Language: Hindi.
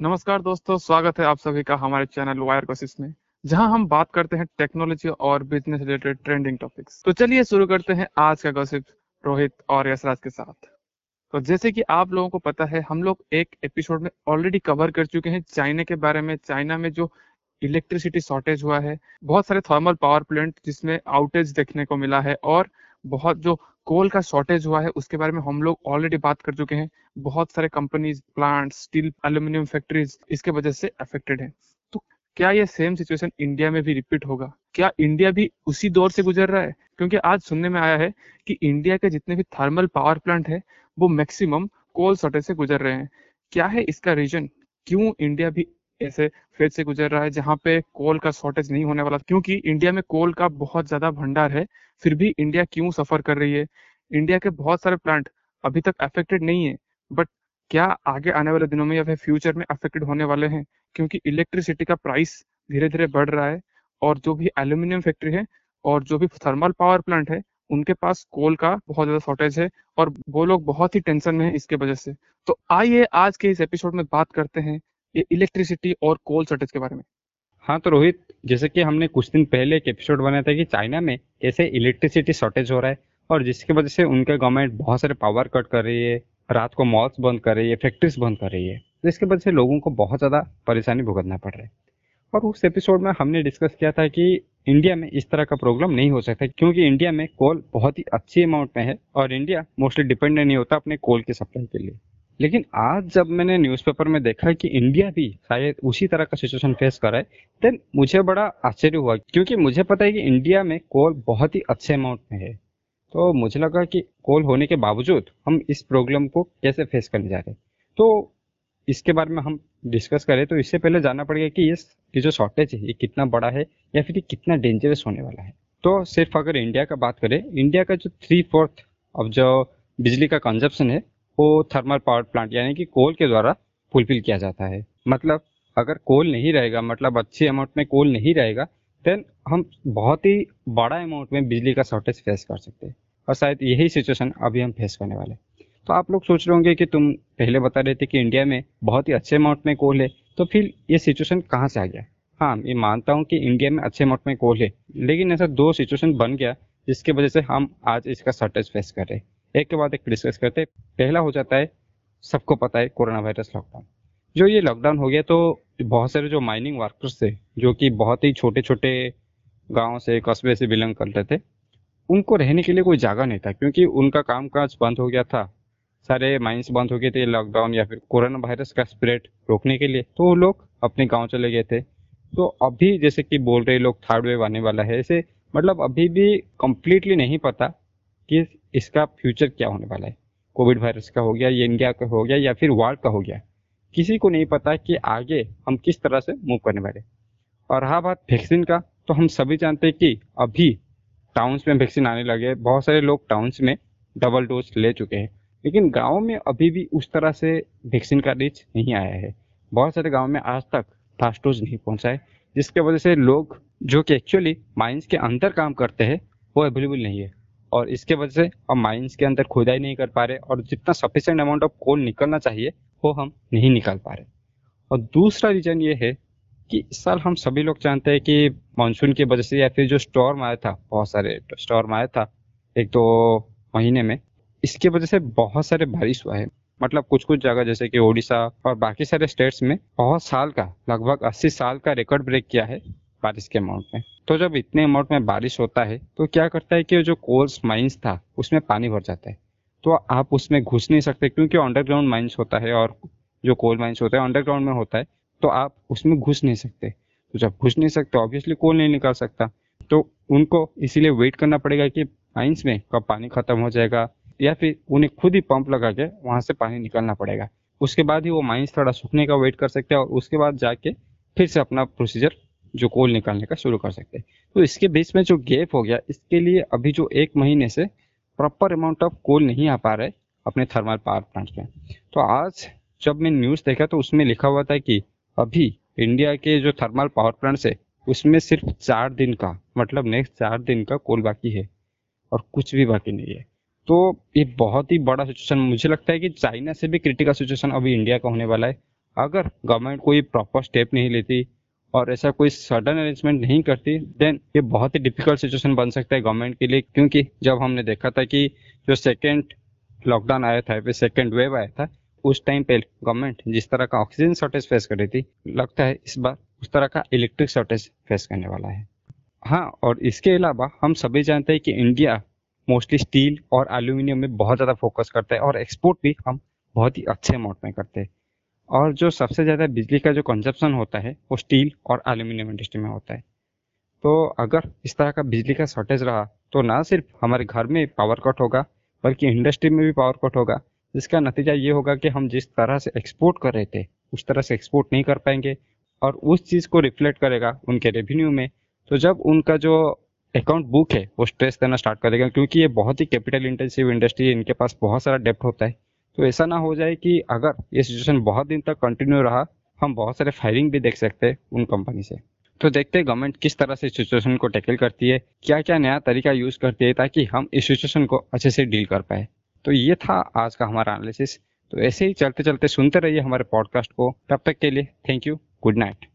नमस्कार दोस्तों, स्वागत है आप सभी का हमारे चैनल वायर कोशिश में, जहाँ हम बात करते हैं टेक्नोलॉजी और बिज़नेस रिलेटेड ट्रेंडिंग टॉपिक्स। तो चलिए शुरू करते हैं आज का गॉसिप रोहित और यशराज के साथ। तो जैसे कि आप लोगों को पता है, हम लोग एक एपिसोड में ऑलरेडी कवर कर चुके हैं चाइना के बारे में। चाइना में जो इलेक्ट्रिसिटी शॉर्टेज हुआ है, बहुत सारे थर्मल पावर प्लांट जिसमें आउटेज देखने को मिला है और बहुत जो कोल का शॉर्टेज हुआ है, उसके बारे में हम लोग ऑलरेडी बात कर चुके हैं। बहुत सारे companies plant steel aluminium factories इसके वजह से अफेक्टेड है। तो क्या ये सेम सिचुएशन इंडिया में भी रिपीट होगा? क्या इंडिया भी उसी दौर से गुजर रहा है? क्योंकि आज सुनने में आया है कि इंडिया के जितने भी थर्मल पावर प्लांट है, वो मैक्सिमम कोल शॉर्टेज से गुजर रहे हैं। क्या है इसका रीजन क्यों इंडिया भी ऐसे फ़ेज़ से गुजर रहा है, जहाँ पे कोल का शॉर्टेज नहीं होने वाला, क्योंकि इंडिया में कोल का बहुत ज़्यादा भंडार है, फिर भी इंडिया क्यों सफ़र कर रही है? इंडिया के बहुत सारे प्लांट अभी तक अफेक्टेड नहीं है बट क्या आगे आने वाले दिनों में या फिर फ्यूचर में अफेक्टेड होने वाले हैं? क्योंकि इलेक्ट्रिसिटी का प्राइस धीरे धीरे बढ़ रहा है, और जो भी एल्यूमिनियम फैक्ट्री है, और जो भी थर्मल पावर प्लांट है, उनके पास कोल का बहुत ज़्यादा शॉर्टेज है, और वो लोग बहुत ही टेंशन में है इसके वजह से। तो आइए आज के इस एपिसोड में बात करते हैं इलेक्ट्रिसिटी और कोल शॉर्टेज के बारे में? हाँ तो रोहित, जैसे कि हमने कुछ दिन पहले एक एपिसोड बनाया था कि चाइना में कैसे इलेक्ट्रिसिटी शॉर्टेज हो रहा है और जिसकी वजह से उनके गवर्नमेंट बहुत सारे पावर कट कर रही है, रात को मॉल्स बंद कर रही है फैक्ट्रीज बंद कर रही है। तो इसके वजह से लोगों को बहुत ज़्यादा परेशानी भुगतना पड़ रहा है। और उस एपिसोड में हमने डिस्कस किया था कि इंडिया में इस तरह का प्रॉब्लम नहीं हो सकता क्योंकि इंडिया में कोल बहुत ही अच्छी अमाउंट में है और इंडिया मोस्टली डिपेंडेंट नहीं होता अपने कोल की सप्लाई के लिए। लेकिन आज जब मैंने न्यूज़पेपर में देखा कि इंडिया भी शायद उसी तरह का सिचुएशन फेस कर रहा है देन मुझे बड़ा आश्चर्य हुआ, क्योंकि मुझे पता है कि इंडिया में कोल बहुत ही अच्छे अमाउंट में है। तो मुझे लगा कि कोल होने के बावजूद हम इस प्रॉब्लम को कैसे फेस करने जा रहे हैं। तो इसके बारे में हम डिस्कस करें तो इससे पहले जानना पड़ेगा कि ये जो शॉर्टेज है, ये कितना बड़ा है या फिर ये कितना डेंजरस होने वाला है। तो सिर्फ़ अगर इंडिया का बात करें इंडिया का जो थ्री फोर्थ अब जो बिजली का कंजप्शन है वो थर्मल पावर प्लांट यानी कि कोल के द्वारा फुलफिल किया जाता है। मतलब अगर कोल नहीं रहेगा मतलब अच्छी अमाउंट में कोल नहीं रहेगा देन हम बहुत ही बड़ा अमाउंट में बिजली का शॉर्टेज फेस कर सकते हैं। और शायद यही सिचुएशन अभी हम फेस करने वाले तो आप लोग सोच रहे होंगे कि तुम पहले बता रहे थे कि इंडिया में बहुत ही अच्छे अमाउंट में कोल है तो फिर ये सिचुएशन कहाँ से आ गया? हाँ मैं मानता हूँ कि इंडिया में अच्छे अमाउंट में कोल है, लेकिन ऐसा दो सिचुएशन बन गया जिसकी वजह से हम आज इसका शॉर्टेज फेस कर रहे हैं। एक के बाद एक डिस्कस करते हैं। पहला हो जाता है, सबको पता है कोरोना वायरस लॉकडाउन जो ये लॉकडाउन हो गया तो बहुत सारे जो माइनिंग वर्कर्स थे, जो कि बहुत ही छोटे छोटे गाँव से, कस्बे से बिलोंग करते थे, उनको रहने के लिए कोई जगह नहीं था, क्योंकि उनका काम काज बंद हो गया था। सारे माइंस बंद हो गए थे लॉकडाउन या फिर कोरोना वायरस का स्प्रेड रोकने के लिए। तो वो लोग अपने गाँव चले गए थे। तो अभी जैसे कि बोल रहे लोग थर्ड वेव आने वाला है, ऐसे मतलब अभी भी कम्प्लीटली नहीं पता कि इसका फ्यूचर क्या होने वाला है? कोविड वायरस का हो गया, या इंडिया का हो गया या फिर वर्ल्ड का हो गया? किसी को नहीं पता कि आगे हम किस तरह से मूव करने वाले और रहा बात वैक्सीन का तो हम सभी जानते हैं कि अभी टाउन्स में वैक्सीन आने लगे बहुत सारे लोग टाउन्स में डबल डोज ले चुके हैं। लेकिन गाँव में अभी भी उस तरह से वैक्सीन का रीच नहीं आया है। बहुत सारे गाँव में आज तक फास्ट डोज नहीं पहुँचा है, जिसके वजह से लोग जो कि एक्चुअली माइंस के अंदर काम करते हैं, वो अवेलेबल नहीं है। और इसके वजह से हम माइंस के अंदर खुदाई नहीं कर पा रहे और जितना सफिशेंट अमाउंट ऑफ़ कोल निकलना चाहिए, वो हम नहीं निकाल पा रहे। और दूसरा रीजन ये है कि इस साल हम सभी लोग जानते हैं कि मानसून की वजह से या फिर जो स्टॉर्म आया था, बहुत सारे स्टॉर्म आया था, एक दो महीने में, इसकी वजह से बहुत सारे बारिश हुआ है। मतलब कुछ कुछ जगह जैसे कि ओडिशा और बाकी सारे स्टेट्स में बहुत साल का, लगभग 80 साल का रिकॉर्ड ब्रेक किया है बारिश के अमाउंट में। तो जब इतने अमाउंट में बारिश होता है तो क्या करता है कि जो कोल्स माइंस था, उसमें पानी भर जाता है। तो आप उसमें घुस नहीं सकते, क्योंकि अंडरग्राउंड माइंस होता है और जो कोल माइंस होता है अंडरग्राउंड में होता है तो आप उसमें घुस नहीं सकते। तो जब घुस नहीं सकते ऑब्वियसली कोल नहीं निकाल सकता। तो उनको इसीलिए वेट करना पड़ेगा कि माइंस में कब पानी खत्म हो जाएगा, या फिर उन्हें खुद ही पंप लगा के वहाँ से पानी निकालना पड़ेगा। उसके बाद ही वो माइंस थोड़ा सूखने का वेट कर सकते हैं और उसके बाद जाके फिर से अपना प्रोसीजर जो कोल निकालने का शुरू कर सकते हैं। तो इसके बीच में जो गैप हो गया, इसके लिए अभी जो एक महीने से प्रॉपर अमाउंट ऑफ़ कोल नहीं आ पा रहे अपने थर्मल पावर प्लांट में। तो आज जब मैं न्यूज़ देखा तो उसमें लिखा हुआ था कि अभी इंडिया के जो थर्मल पावर प्लांट्स है, उसमें सिर्फ़ चार दिन का मतलब नेक्स्ट चार दिन का कोल बाकी है और कुछ भी बाकी नहीं है। तो ये बहुत ही बड़ा सिचुएशन मुझे लगता है कि चाइना से भी क्रिटिकल सिचुएशन अभी इंडिया का होने वाला है। अगर गवर्नमेंट कोई प्रॉपर स्टेप नहीं लेती और ऐसा कोई सडन अरेंजमेंट नहीं करती देन ये बहुत ही डिफ़िकल्ट सिचुएशन बन सकता है गवर्नमेंट के लिए, क्योंकि जब हमने देखा था कि जो सेकेंड लॉकडाउन आया था, फिर सेकेंड वेव आया था, उस टाइम पे गवर्नमेंट जिस तरह का ऑक्सीजन शॉर्टेज फेस कर रही थी, लगता है इस बार उस तरह का इलेक्ट्रिक शॉर्टेज फेस करने वाला है। हाँ और इसके अलावा हम सभी जानते हैं कि इंडिया मोस्टली स्टील और एल्यूमिनियम में बहुत ज़्यादा फोकस करता है और एक्सपोर्ट भी हम बहुत ही अच्छे अमाउंट में करते हैं। और जो सबसे ज़्यादा बिजली का जो कंजप्शन होता है, वो स्टील और एल्यूमिनियम इंडस्ट्री में होता है। तो अगर इस तरह का बिजली का शॉर्टेज रहा तो ना सिर्फ़ हमारे घर में पावर कट होगा, बल्कि इंडस्ट्री में भी पावर कट होगा, जिसका नतीजा ये होगा कि हम जिस तरह से एक्सपोर्ट कर रहे थे, उस तरह से एक्सपोर्ट नहीं कर पाएँगे और उस चीज़ को रिफ्लेक्ट करेगा उनके रेवेन्यू में। तो जब उनका जो अकाउंट बुक है, वो स्ट्रेस देना स्टार्ट करेगा, क्योंकि ये बहुत ही कैपिटल इंटेंसिव इंडस्ट्री है, इनके पास बहुत सारा डेप्ट होता है। तो ऐसा ना हो जाए कि अगर ये सिचुएशन बहुत दिन तक कंटिन्यू रहा, हम बहुत सारे फायरिंग भी देख सकते हैं उन कंपनी से। तो देखते हैं गवर्नमेंट किस तरह से सिचुएशन को टैकल करती है क्या क्या नया तरीका यूज़ करती है ताकि हम इस सिचुएशन को अच्छे से डील कर पाए। तो ये था आज का हमारा एनालिसिस तो ऐसे ही चलते चलते सुनते रहिए हमारे पॉडकास्ट को। तब तक के लिए थैंक यू गुड नाइट